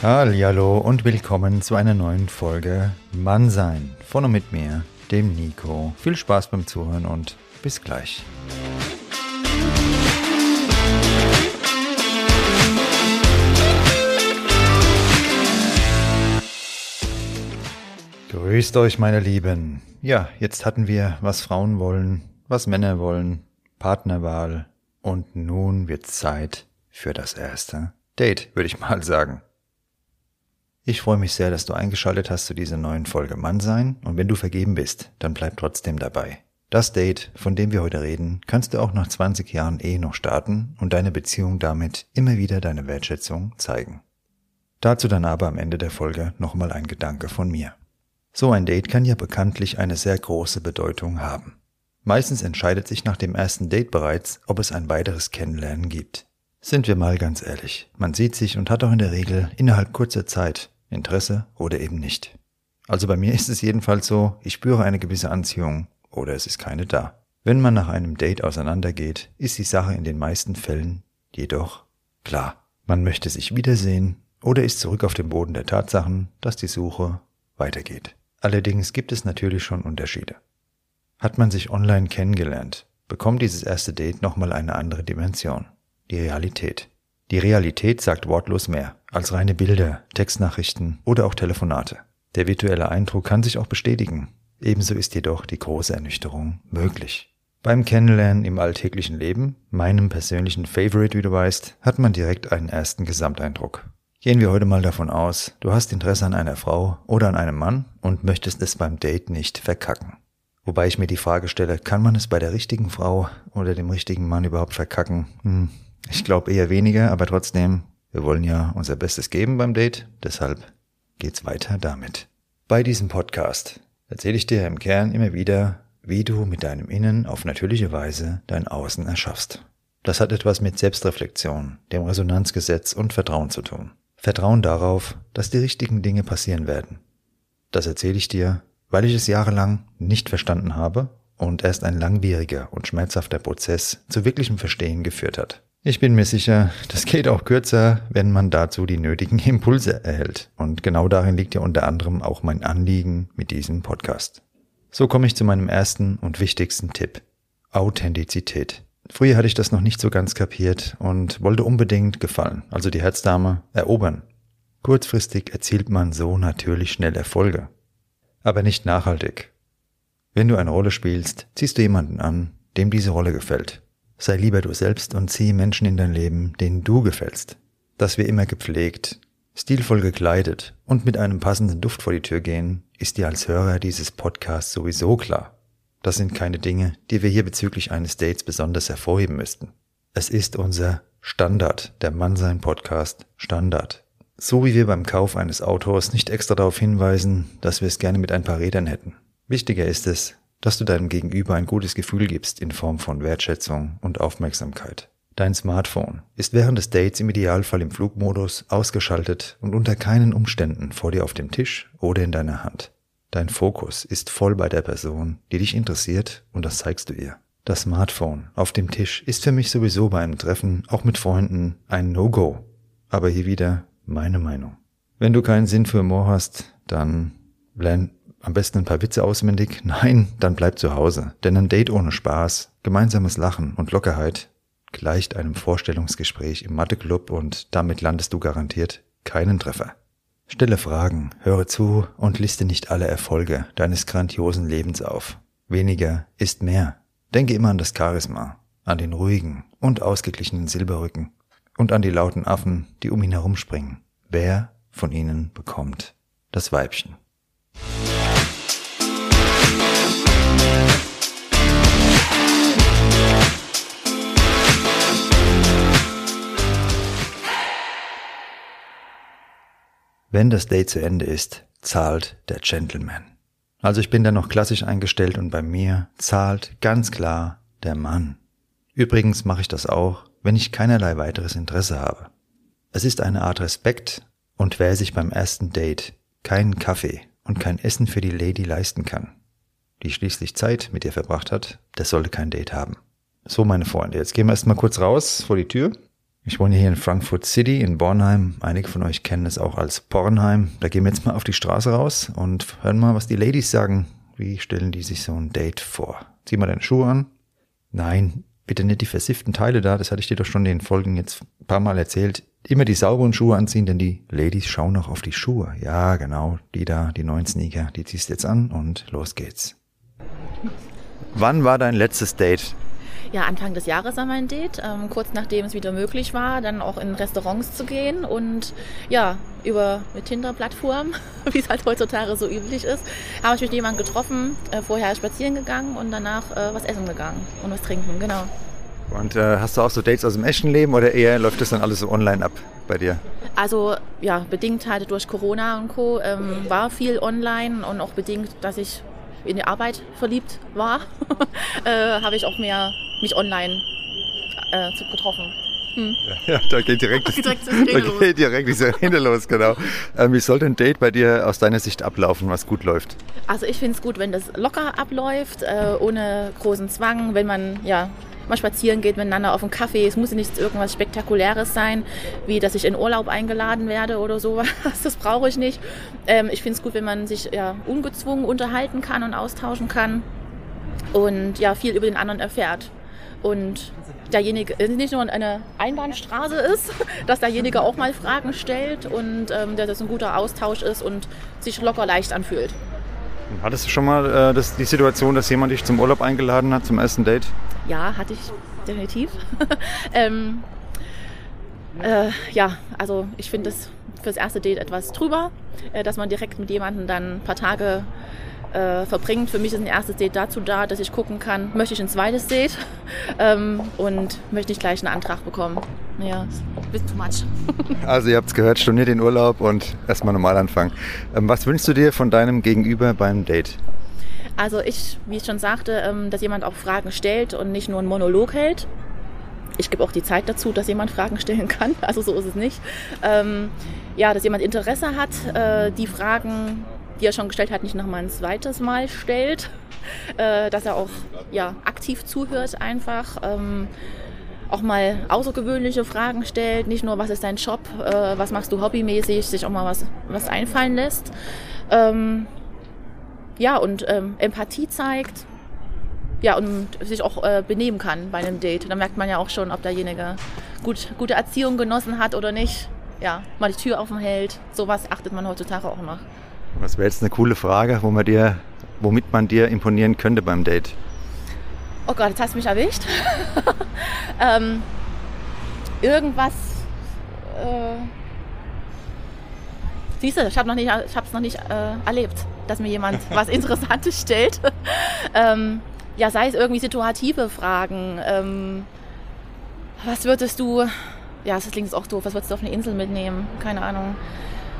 Hallo und willkommen zu einer neuen Folge Mannsein von und mit mir, dem Nico. Viel Spaß beim Zuhören und bis gleich. Grüßt euch, meine Lieben. Ja, jetzt hatten wir, was Frauen wollen, was Männer wollen, Partnerwahl und nun wird's Zeit für das erste Date, würde ich mal sagen. Ich freue mich sehr, dass du eingeschaltet hast zu dieser neuen Folge Mannsein und wenn du vergeben bist, dann bleib trotzdem dabei. Das Date, von dem wir heute reden, kannst du auch nach 20 Jahren Ehe noch starten und deine Beziehung damit immer wieder deine Wertschätzung zeigen. Dazu dann aber am Ende der Folge nochmal ein Gedanke von mir. So ein Date kann ja bekanntlich eine sehr große Bedeutung haben. Meistens entscheidet sich nach dem ersten Date bereits, ob es ein weiteres Kennenlernen gibt. Sind wir mal ganz ehrlich, man sieht sich und hat auch in der Regel innerhalb kurzer Zeit Interesse oder eben nicht. Also bei mir ist es jedenfalls so, ich spüre eine gewisse Anziehung oder es ist keine da. Wenn man nach einem Date auseinandergeht, ist die Sache in den meisten Fällen jedoch klar. Man möchte sich wiedersehen oder ist zurück auf dem Boden der Tatsachen, dass die Suche weitergeht. Allerdings gibt es natürlich schon Unterschiede. Hat man sich online kennengelernt, bekommt dieses erste Date nochmal eine andere Dimension. Die Realität. Die Realität sagt wortlos mehr als reine Bilder, Textnachrichten oder auch Telefonate. Der virtuelle Eindruck kann sich auch bestätigen. Ebenso ist jedoch die große Ernüchterung möglich. Beim Kennenlernen im alltäglichen Leben, meinem persönlichen Favorite, wie du weißt, hat man direkt einen ersten Gesamteindruck. Gehen wir heute mal davon aus, du hast Interesse an einer Frau oder an einem Mann und möchtest es beim Date nicht verkacken. Wobei ich mir die Frage stelle, kann man es bei der richtigen Frau oder dem richtigen Mann überhaupt verkacken? Hm, ich glaube eher weniger, aber trotzdem, wir wollen ja unser Bestes geben beim Date, deshalb geht's weiter damit. Bei diesem Podcast erzähle ich dir im Kern immer wieder, wie du mit deinem Innen auf natürliche Weise dein Außen erschaffst. Das hat etwas mit Selbstreflexion, dem Resonanzgesetz und Vertrauen zu tun. Vertrauen darauf, dass die richtigen Dinge passieren werden. Das erzähle ich dir, weil ich es jahrelang nicht verstanden habe und erst ein langwieriger und schmerzhafter Prozess zu wirklichem Verstehen geführt hat. Ich bin mir sicher, das geht auch kürzer, wenn man dazu die nötigen Impulse erhält. Und genau darin liegt ja unter anderem auch mein Anliegen mit diesem Podcast. So komme ich zu meinem ersten und wichtigsten Tipp. Authentizität. Früher hatte ich das noch nicht so ganz kapiert und wollte unbedingt gefallen, also die Herzdame erobern. Kurzfristig erzielt man so natürlich schnell Erfolge. Aber nicht nachhaltig. Wenn du eine Rolle spielst, ziehst du jemanden an, dem diese Rolle gefällt. Sei lieber du selbst und zieh Menschen in dein Leben, denen du gefällst. Dass wir immer gepflegt, stilvoll gekleidet und mit einem passenden Duft vor die Tür gehen, ist dir als Hörer dieses Podcasts sowieso klar. Das sind keine Dinge, die wir hier bezüglich eines Dates besonders hervorheben müssten. Es ist unser Standard, der Mannsein Podcast Standard. So wie wir beim Kauf eines Autos nicht extra darauf hinweisen, dass wir es gerne mit ein paar Rädern hätten. Wichtiger ist es, dass du deinem Gegenüber ein gutes Gefühl gibst in Form von Wertschätzung und Aufmerksamkeit. Dein Smartphone ist während des Dates im Idealfall im Flugmodus ausgeschaltet und unter keinen Umständen vor dir auf dem Tisch oder in deiner Hand. Dein Fokus ist voll bei der Person, die dich interessiert und das zeigst du ihr. Das Smartphone auf dem Tisch ist für mich sowieso bei einem Treffen, auch mit Freunden, ein No-Go. Aber hier wieder meine Meinung. Wenn du keinen Sinn für Humor hast, dann lern am besten ein paar Witze auswendig? Nein, dann bleib zu Hause. Denn ein Date ohne Spaß, gemeinsames Lachen und Lockerheit gleicht einem Vorstellungsgespräch im Matheclub und damit landest du garantiert keinen Treffer. Stelle Fragen, höre zu und liste nicht alle Erfolge deines grandiosen Lebens auf. Weniger ist mehr. Denke immer an das Charisma, an den ruhigen und ausgeglichenen Silberrücken und an die lauten Affen, die um ihn herumspringen. Wer von ihnen bekommt das Weibchen? Wenn das Date zu Ende ist, zahlt der Gentleman. Also ich bin da noch klassisch eingestellt und bei mir zahlt ganz klar der Mann. Übrigens mache ich das auch, wenn ich keinerlei weiteres Interesse habe. Es ist eine Art Respekt und wer sich beim ersten Date keinen Kaffee und kein Essen für die Lady leisten kann, die schließlich Zeit mit ihr verbracht hat, der sollte kein Date haben. So, meine Freunde, jetzt gehen wir erstmal kurz raus vor die Tür Ich wohne hier in Frankfurt City in Bornheim. Einige von euch kennen es auch als Bornheim. Da gehen wir jetzt mal auf die Straße raus und hören mal, was die Ladies sagen. Wie stellen die sich so ein Date vor? Zieh mal deine Schuhe an. Nein, bitte nicht die versifften Teile da. Das hatte ich dir doch schon in den Folgen jetzt ein paar Mal erzählt. Immer die sauberen Schuhe anziehen, denn die Ladies schauen auch auf die Schuhe. Ja, genau. Die da, die neuen Sneaker, die ziehst du jetzt an und los geht's. Wann war dein letztes Date? Ja, Anfang des Jahres war mein Date, ähm, kurz nachdem es wieder möglich war, dann auch in Restaurants zu gehen und ja, über eine Tinder-Plattform, wie es halt heutzutage so üblich ist, habe ich mit jemandem getroffen, äh, vorher spazieren gegangen und danach äh, was essen gegangen und was trinken, genau. Und äh, hast du auch so Dates aus dem echten Leben oder eher läuft das dann alles so online ab bei dir? Also ja, bedingt halt durch Corona und Co. Ähm, war viel online und auch bedingt, dass ich in die Arbeit verliebt war, äh, habe ich auch mehr mich online äh, getroffen. Hm. Ja, da geht direkt, direkt da geht direkt diese Hände los, genau. Ähm, wie soll denn ein Date bei dir aus deiner Sicht ablaufen, was gut läuft? Also ich finde es gut, wenn das locker abläuft, äh, ohne großen Zwang, wenn man ja mal spazieren geht miteinander auf einen Kaffee. Es muss nicht irgendwas Spektakuläres sein, wie dass ich in Urlaub eingeladen werde oder sowas. Das brauche ich nicht. Ähm, ich finde es gut, wenn man sich ja ungezwungen unterhalten kann und austauschen kann und ja viel über den anderen erfährt. Und derjenige nicht nur eine Einbahnstraße ist, dass derjenige auch mal Fragen stellt und ähm, dass das ein guter Austausch ist und sich locker leicht anfühlt. Hattest du schon mal äh, das, die Situation, dass jemand dich zum Urlaub eingeladen hat, zum ersten Date? Ja, hatte ich definitiv. ähm, äh, ja, also ich finde es fürs erste Date etwas drüber, äh, dass man direkt mit jemandem dann ein paar Tage äh, verbringt. Für mich ist ein erstes Date dazu da, dass ich gucken kann, möchte ich ein zweites Date ähm, und möchte ich gleich einen Antrag bekommen. Ja, bist too much. also ihr habt es gehört, storniert den Urlaub und erstmal normal anfangen. Ähm, was wünschst du dir von deinem Gegenüber beim Date? Also ich, wie ich schon sagte, ähm, dass jemand auch Fragen stellt und nicht nur einen Monolog hält. Ich gebe auch die Zeit dazu, dass jemand Fragen stellen kann. Also so ist es nicht. Ähm, ja, dass jemand Interesse hat, äh, die Fragen die er schon gestellt hat, nicht nochmal ein zweites Mal stellt. Äh, dass er auch ja, aktiv zuhört einfach. Ähm, auch mal außergewöhnliche Fragen stellt, nicht nur, was ist dein Job, äh, was machst du hobbymäßig, sich auch mal was, was einfallen lässt. Ähm, ja, und ähm, Empathie zeigt. Ja, und sich auch äh, benehmen kann bei einem Date. Da merkt man ja auch schon, ob derjenige gut, gute Erziehung genossen hat oder nicht. Ja, mal die Tür offen hält. Sowas achtet man heutzutage auch noch. Was wäre jetzt eine coole Frage, wo man dir, womit man dir imponieren könnte beim Date? Oh Gott, jetzt hast du mich erwischt. ähm, irgendwas. Äh, Siehst du, ich habe es noch nicht äh, erlebt, dass mir jemand was Interessantes stellt. ähm, ja, sei es irgendwie situative Fragen. Ähm, was würdest du, ja, das klingt auch doof, was würdest du auf eine Insel mitnehmen? Keine Ahnung.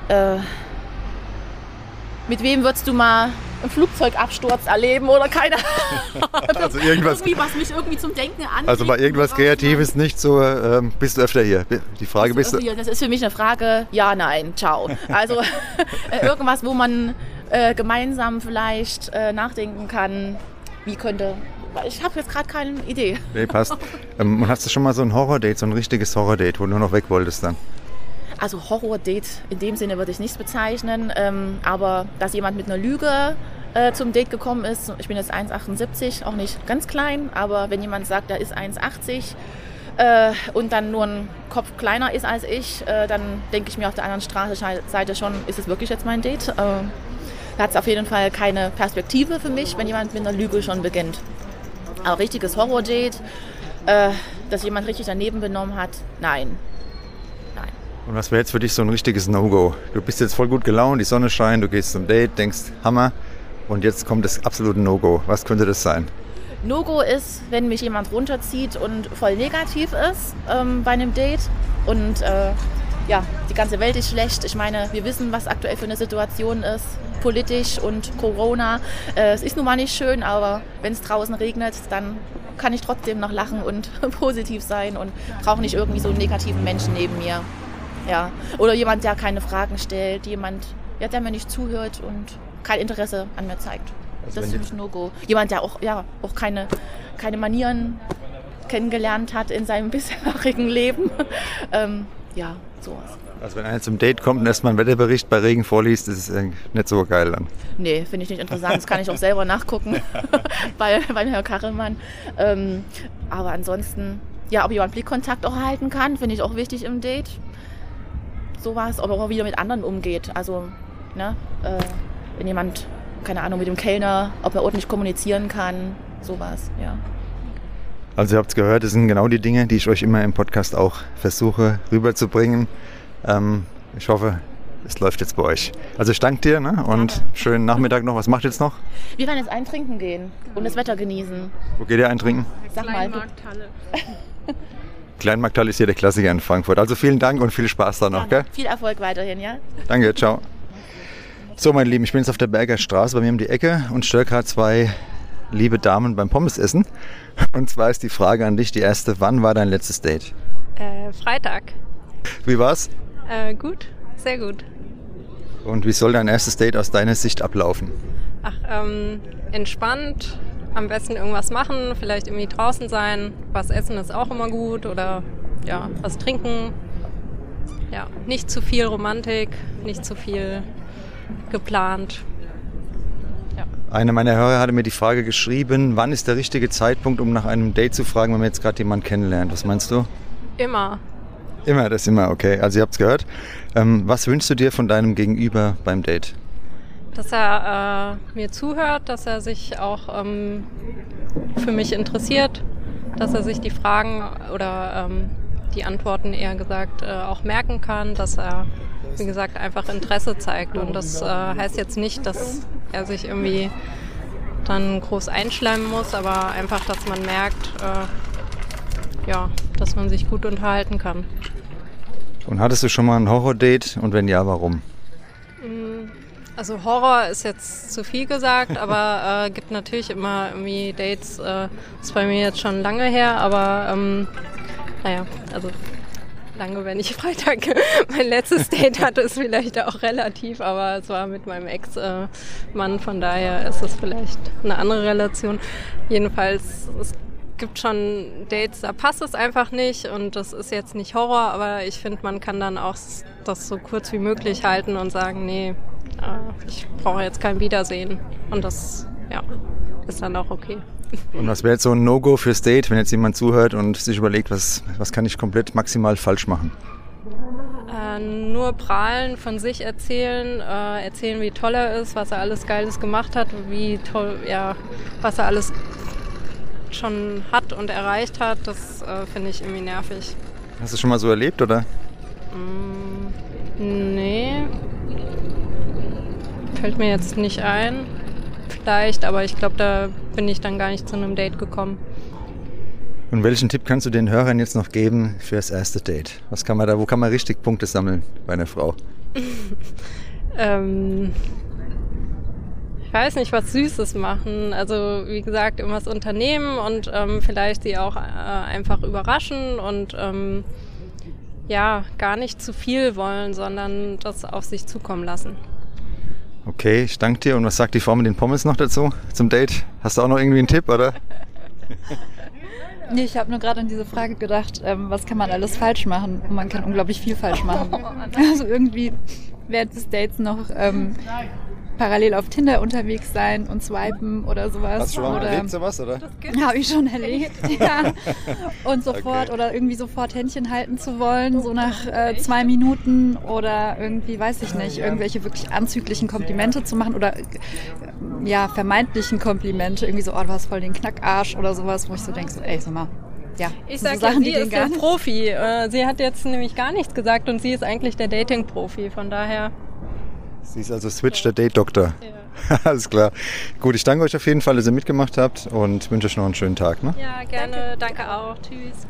Äh, mit wem würdest du mal einen Flugzeugabsturz erleben oder keine Also irgendwas, irgendwie, was mich irgendwie zum Denken anregt. Also mal irgendwas Kreatives nicht so, ähm, bist du öfter hier? Die Frage bist du... Das ist für mich eine Frage, ja, nein, ciao. Also äh, irgendwas, wo man äh, gemeinsam vielleicht äh, nachdenken kann, wie könnte... Ich habe jetzt gerade keine Idee. Nee, passt. Ähm, hast du schon mal so ein Horror-Date, so ein richtiges Horror-Date, wo du nur noch weg wolltest dann? Also Horror-Date in dem Sinne würde ich nicht bezeichnen, ähm, aber dass jemand mit einer Lüge äh, zum Date gekommen ist, ich bin jetzt 1,78, auch nicht ganz klein, aber wenn jemand sagt, er ist 1,80 äh, und dann nur ein Kopf kleiner ist als ich, äh, dann denke ich mir auf der anderen Straßenseite schon, ist es wirklich jetzt mein Date? Äh, da hat es auf jeden Fall keine Perspektive für mich, wenn jemand mit einer Lüge schon beginnt. Aber richtiges Horror-Date, äh, dass jemand richtig daneben benommen hat, nein. Und was wäre jetzt für dich so ein richtiges No-Go? Du bist jetzt voll gut gelaunt, die Sonne scheint, du gehst zum Date, denkst, Hammer. Und jetzt kommt das absolute No-Go. Was könnte das sein? No-Go ist, wenn mich jemand runterzieht und voll negativ ist ähm, bei einem Date. Und äh, ja, die ganze Welt ist schlecht. Ich meine, wir wissen, was aktuell für eine Situation ist, politisch und Corona. Äh, es ist nun mal nicht schön, aber wenn es draußen regnet, dann kann ich trotzdem noch lachen und positiv sein und brauche nicht irgendwie so einen negativen Menschen neben mir. Ja. Oder jemand, der keine Fragen stellt, jemand, ja, der mir nicht zuhört und kein Interesse an mir zeigt. Also das ist für mich No-Go. Jemand, der auch, ja, auch keine, keine Manieren kennengelernt hat in seinem bisherigen Leben. ähm, ja, sowas. Also wenn einer zum Date kommt und erstmal einen Wetterbericht bei Regen vorliest, ist es nicht so geil dann. Nee, finde ich nicht interessant. Das kann ich auch selber nachgucken bei, bei Herrn Karremann. Ähm, aber ansonsten, ja, ob jemand Blickkontakt auch halten kann, finde ich auch wichtig im Date. Sowas, ob er auch wieder mit anderen umgeht. Also, ne, äh, wenn jemand, keine Ahnung, mit dem Kellner, ob er ordentlich kommunizieren kann, sowas, ja. Also ihr habt es gehört, das sind genau die Dinge, die ich euch immer im Podcast auch versuche rüberzubringen. Ähm, ich hoffe, es läuft jetzt bei euch. Also ich danke dir ne? und Gerne. schönen Nachmittag noch. Was macht ihr jetzt noch? Wir werden jetzt eintrinken gehen und das Wetter genießen. Wo geht ihr eintrinken? Sag mal. Kleinmarkthalle. Kleinmarkthalle ist hier der Klassiker in Frankfurt. Also vielen Dank und viel Spaß da noch. Gell? Viel Erfolg weiterhin, ja? Danke, ciao. So, meine Lieben, ich bin jetzt auf der Berger Straße bei mir um die Ecke und störe gerade zwei liebe Damen beim Pommesessen. Und zwar ist die Frage an dich, die erste, wann war dein letztes Date? Äh, Freitag. Wie war's? Äh, gut, sehr gut. Und wie soll dein erstes Date aus deiner Sicht ablaufen? Ach, ähm, entspannt, am besten irgendwas machen, vielleicht irgendwie draußen sein. Was essen ist auch immer gut oder ja, was trinken. Ja, nicht zu viel Romantik, nicht zu viel geplant. Einer meiner Hörer hatte mir die Frage geschrieben, wann ist der richtige Zeitpunkt, um nach einem Date zu fragen, wenn man jetzt gerade jemanden kennenlernt? Was meinst du? Immer. Immer, das ist immer okay. Also ihr habt's gehört. Ähm, was wünschst du dir von deinem Gegenüber beim Date? Dass er äh, mir zuhört, dass er sich auch ähm, für mich interessiert, dass er sich die Fragen oder ähm, die Antworten eher gesagt äh, auch merken kann, dass er, wie gesagt, einfach Interesse zeigt. Und das äh, heißt jetzt nicht, dass er sich irgendwie dann groß einschleimen muss, aber einfach, dass man merkt, äh, ja, dass man sich gut unterhalten kann. Und hattest du schon mal ein Horror-Date und wenn ja, warum? Also Horror ist jetzt zu viel gesagt, aber äh, gibt natürlich immer irgendwie Dates. Äh, ist bei mir jetzt schon lange her, aber ähm, naja, also lange, wenn ich Freitag mein letztes Date hatte, ist vielleicht auch relativ, aber es war mit meinem Ex-Mann, von daher ist es vielleicht eine andere Relation. Jedenfalls, es gibt schon Dates, da passt es einfach nicht und das ist jetzt nicht Horror, aber ich finde, man kann dann auch das so kurz wie möglich halten und sagen, nee, ich brauche jetzt kein Wiedersehen. Und das, ja, ist dann auch okay. Und was wäre jetzt so ein No-Go fürs Date, wenn jetzt jemand zuhört und sich überlegt, was, was kann ich komplett maximal falsch machen? Äh, nur prahlen, von sich erzählen, äh, erzählen, wie toll er ist, was er alles Geiles gemacht hat, wie toll, ja, was er alles schon hat und erreicht hat, das äh, finde ich irgendwie nervig. Hast du schon mal so erlebt, oder? Nee. Fällt mir jetzt nicht ein. Vielleicht, aber ich glaube, da bin ich dann gar nicht zu einem Date gekommen. Und welchen Tipp kannst du den Hörern jetzt noch geben für das erste Date? Was kann man da, wo kann man richtig Punkte sammeln bei einer Frau? Ähm, ich weiß nicht, was Süßes machen. Also wie gesagt, irgendwas unternehmen und ähm, vielleicht sie auch äh, einfach überraschen und ähm, ja, gar nicht zu viel wollen, sondern das auf sich zukommen lassen. Okay, ich danke dir. Und was sagt die Frau mit den Pommes noch dazu zum Date? Hast du auch noch irgendwie einen Tipp, oder? Nee, ich habe nur gerade an diese Frage gedacht, ähm, was kann man alles falsch machen? Und man kann unglaublich viel falsch machen. Also irgendwie während des Dates noch ähm, parallel auf Tinder unterwegs sein und swipen oder sowas. oder sowas, oder? habe ich schon erlebt, ja. Und sofort oder irgendwie sofort Händchen halten zu wollen, so nach äh, zwei Minuten oder irgendwie, weiß ich nicht, irgendwelche wirklich anzüglichen Komplimente zu machen oder äh, ja, vermeintlichen Komplimente, irgendwie so, oh, du hast voll den Knackarsch oder sowas, wo ich so denke, so, ey, sag mal, ja. Ich das sag sind ja, Sachen, sie ist gar der. Profi. Äh, Sie hat jetzt nämlich gar nichts gesagt und sie ist eigentlich der Dating-Profi. Von daher, Sie ist also Switch, der Date-Doktor. Alles klar. Gut, ich danke euch auf jeden Fall, dass ihr mitgemacht habt und wünsche euch noch einen schönen Tag. Ne? ja, gerne. Danke, auch. Tschüss.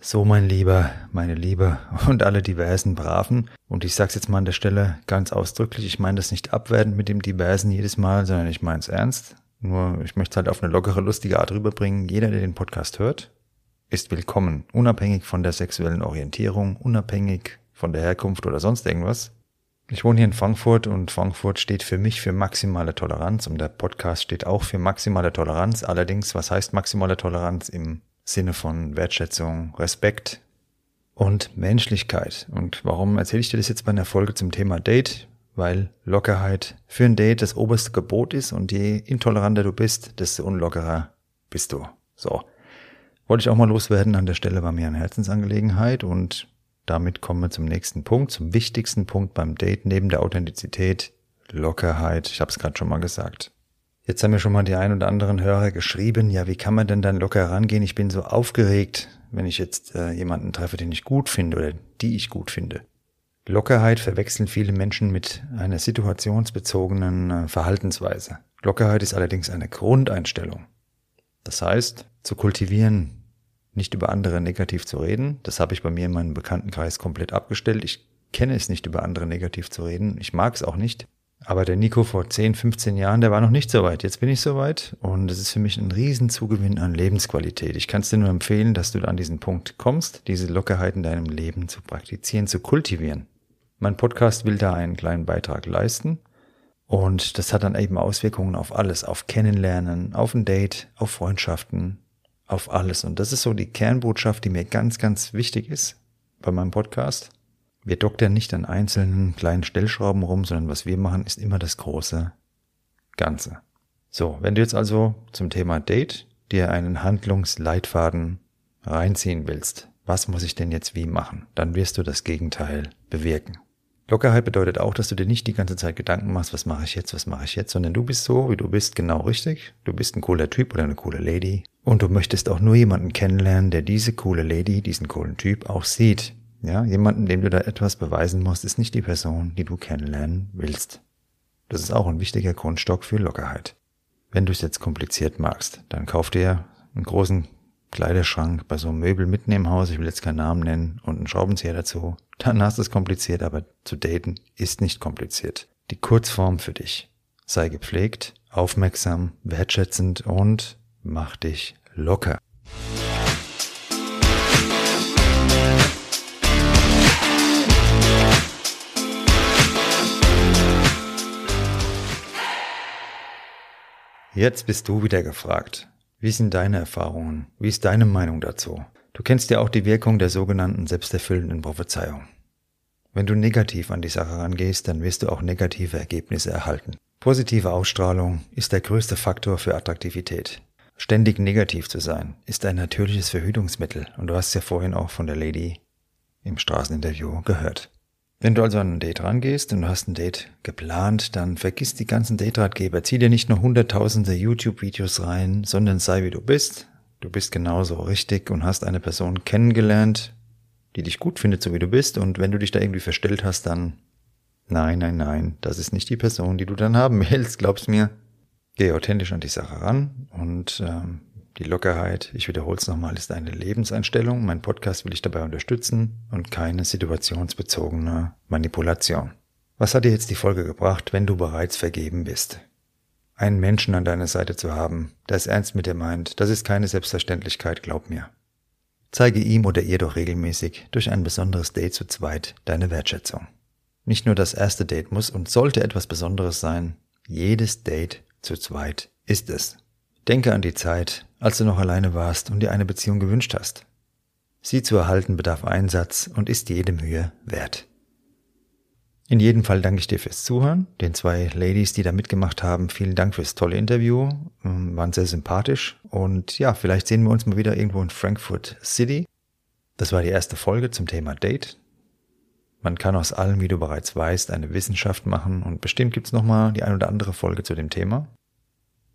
So, mein Lieber, meine Liebe und alle diversen Braven. Und ich sag's jetzt mal an der Stelle ganz ausdrücklich, ich meine das nicht abwertend mit dem Diversen jedes Mal, sondern ich meine es ernst. Nur ich möchte es halt auf eine lockere, lustige Art rüberbringen. Jeder, der den Podcast hört, ist willkommen, unabhängig von der sexuellen Orientierung, unabhängig von der Herkunft oder sonst irgendwas. Ich wohne hier in Frankfurt und Frankfurt steht für mich für maximale Toleranz und der Podcast steht auch für maximale Toleranz. Allerdings, was heißt maximale Toleranz im Sinne von Wertschätzung, Respekt und Menschlichkeit. Und warum erzähle ich dir das jetzt bei einer Folge zum Thema Date? Weil Lockerheit für ein Date das oberste Gebot ist und je intoleranter du bist, desto unlockerer bist du. So. Wollte ich auch mal loswerden. An der Stelle war mir eine Herzensangelegenheit und damit kommen wir zum nächsten Punkt, zum wichtigsten Punkt beim Date neben der Authentizität, Lockerheit. Ich habe es gerade schon mal gesagt. Jetzt haben mir schon mal die ein oder anderen Hörer geschrieben, ja, wie kann man denn dann locker rangehen? Ich bin so aufgeregt, wenn ich jetzt äh, jemanden treffe, den ich gut finde oder die ich gut finde. Lockerheit verwechseln viele Menschen mit einer situationsbezogenen äh, Verhaltensweise. Lockerheit ist allerdings eine Grundeinstellung. Das heißt, zu kultivieren, nicht über andere negativ zu reden, das habe ich bei mir in meinem Bekanntenkreis komplett abgestellt. Ich kenne es nicht, über andere negativ zu reden. Ich mag es auch nicht. Aber der Nico vor 10, 15 Jahren, der war noch nicht so weit. Jetzt bin ich so weit und es ist für mich ein Riesenzugewinn an Lebensqualität. Ich kann es dir nur empfehlen, dass du an diesen Punkt kommst, diese Lockerheit in deinem Leben zu praktizieren, zu kultivieren. Mein Podcast will da einen kleinen Beitrag leisten und das hat dann eben Auswirkungen auf alles, auf Kennenlernen, auf ein Date, auf Freundschaften, auf alles. Und das ist so die Kernbotschaft, die mir ganz, ganz wichtig ist bei meinem Podcast. Wir doktern nicht an einzelnen kleinen Stellschrauben rum, sondern was wir machen, ist immer das große Ganze. So, wenn du jetzt also zum Thema Date dir einen Handlungsleitfaden reinziehen willst, was muss ich denn jetzt wie machen? Dann wirst du das Gegenteil bewirken. Lockerheit bedeutet auch, dass du dir nicht die ganze Zeit Gedanken machst, was mache ich jetzt, was mache ich jetzt, sondern du bist so, wie du bist, genau richtig. Du bist ein cooler Typ oder eine coole Lady. Und du möchtest auch nur jemanden kennenlernen, der diese coole Lady, diesen coolen Typ auch sieht. Ja, jemanden, dem du da etwas beweisen musst, ist nicht die Person, die du kennenlernen willst. Das ist auch ein wichtiger Grundstock für Lockerheit. Wenn du es jetzt kompliziert magst, dann kauf dir einen großen Kleiderschrank bei so einem Möbel mitten im Haus, ich will jetzt keinen Namen nennen, und einen Schraubenzieher dazu. Dann hast du es kompliziert, aber zu daten ist nicht kompliziert. Die Kurzform für dich. Sei gepflegt, aufmerksam, wertschätzend und mach dich locker. Jetzt bist du wieder gefragt. Wie sind deine Erfahrungen? Wie ist deine Meinung dazu? Du kennst ja auch die Wirkung der sogenannten selbsterfüllenden Prophezeiung. Wenn du negativ an die Sache rangehst, dann wirst du auch negative Ergebnisse erhalten. Positive Ausstrahlung ist der größte Faktor für Attraktivität. Ständig negativ zu sein ist ein natürliches Verhütungsmittel und du hast ja vorhin auch von der Lady im Straßeninterview gehört. Wenn du also an ein Date rangehst und du hast ein Date geplant, dann vergiss die ganzen Date-Ratgeber. Zieh dir nicht nur hunderttausende YouTube-Videos rein, sondern sei wie du bist. Du bist genauso richtig und hast eine Person kennengelernt, die dich gut findet, so wie du bist. Und wenn du dich da irgendwie verstellt hast, dann nein, nein, nein, das ist nicht die Person, die du dann haben willst, glaubst mir. Geh authentisch an die Sache ran und ähm, die Lockerheit, ich wiederhole es nochmal, ist eine Lebenseinstellung. Mein Podcast will ich dabei unterstützen und keine situationsbezogene Manipulation. Was hat dir jetzt die Folge gebracht, wenn du bereits vergeben bist? Einen Menschen an deiner Seite zu haben, der es ernst mit dir meint, das ist keine Selbstverständlichkeit, glaub mir. Zeige ihm oder ihr doch regelmäßig durch ein besonderes Date zu zweit deine Wertschätzung. Nicht nur das erste Date muss und sollte etwas Besonderes sein, jedes Date zu zweit ist es. Denke an die Zeit, als du noch alleine warst und dir eine Beziehung gewünscht hast. Sie zu erhalten bedarf Einsatz und ist jede Mühe wert. In jedem Fall danke ich dir fürs Zuhören. Den zwei Ladies, die da mitgemacht haben, vielen Dank fürs tolle Interview. Ähm, waren sehr sympathisch. Und ja, vielleicht sehen wir uns mal wieder irgendwo in Frankfurt City. Das war die erste Folge zum Thema Date. Man kann aus allem, wie du bereits weißt, eine Wissenschaft machen und bestimmt gibt's noch mal die ein oder andere Folge zu dem Thema.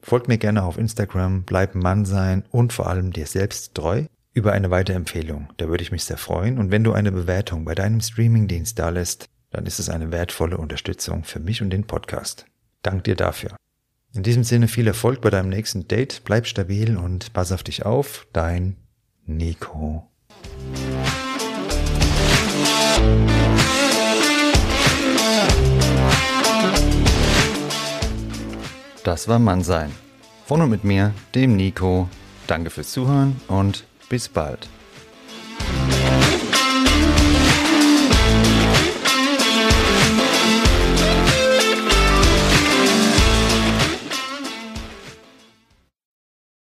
Folgt mir gerne auf Instagram, bleib Mann sein und vor allem dir selbst treu. Über eine Weiterempfehlung, da würde ich mich sehr freuen. Und wenn du eine Bewertung bei deinem Streamingdienst da lässt, dann ist es eine wertvolle Unterstützung für mich und den Podcast. Dank dir dafür. In diesem Sinne viel Erfolg bei deinem nächsten Date, bleib stabil und pass auf dich auf, dein Nico. Das war Mannsein. Von und mit mir, dem Nico. Danke fürs Zuhören und bis bald.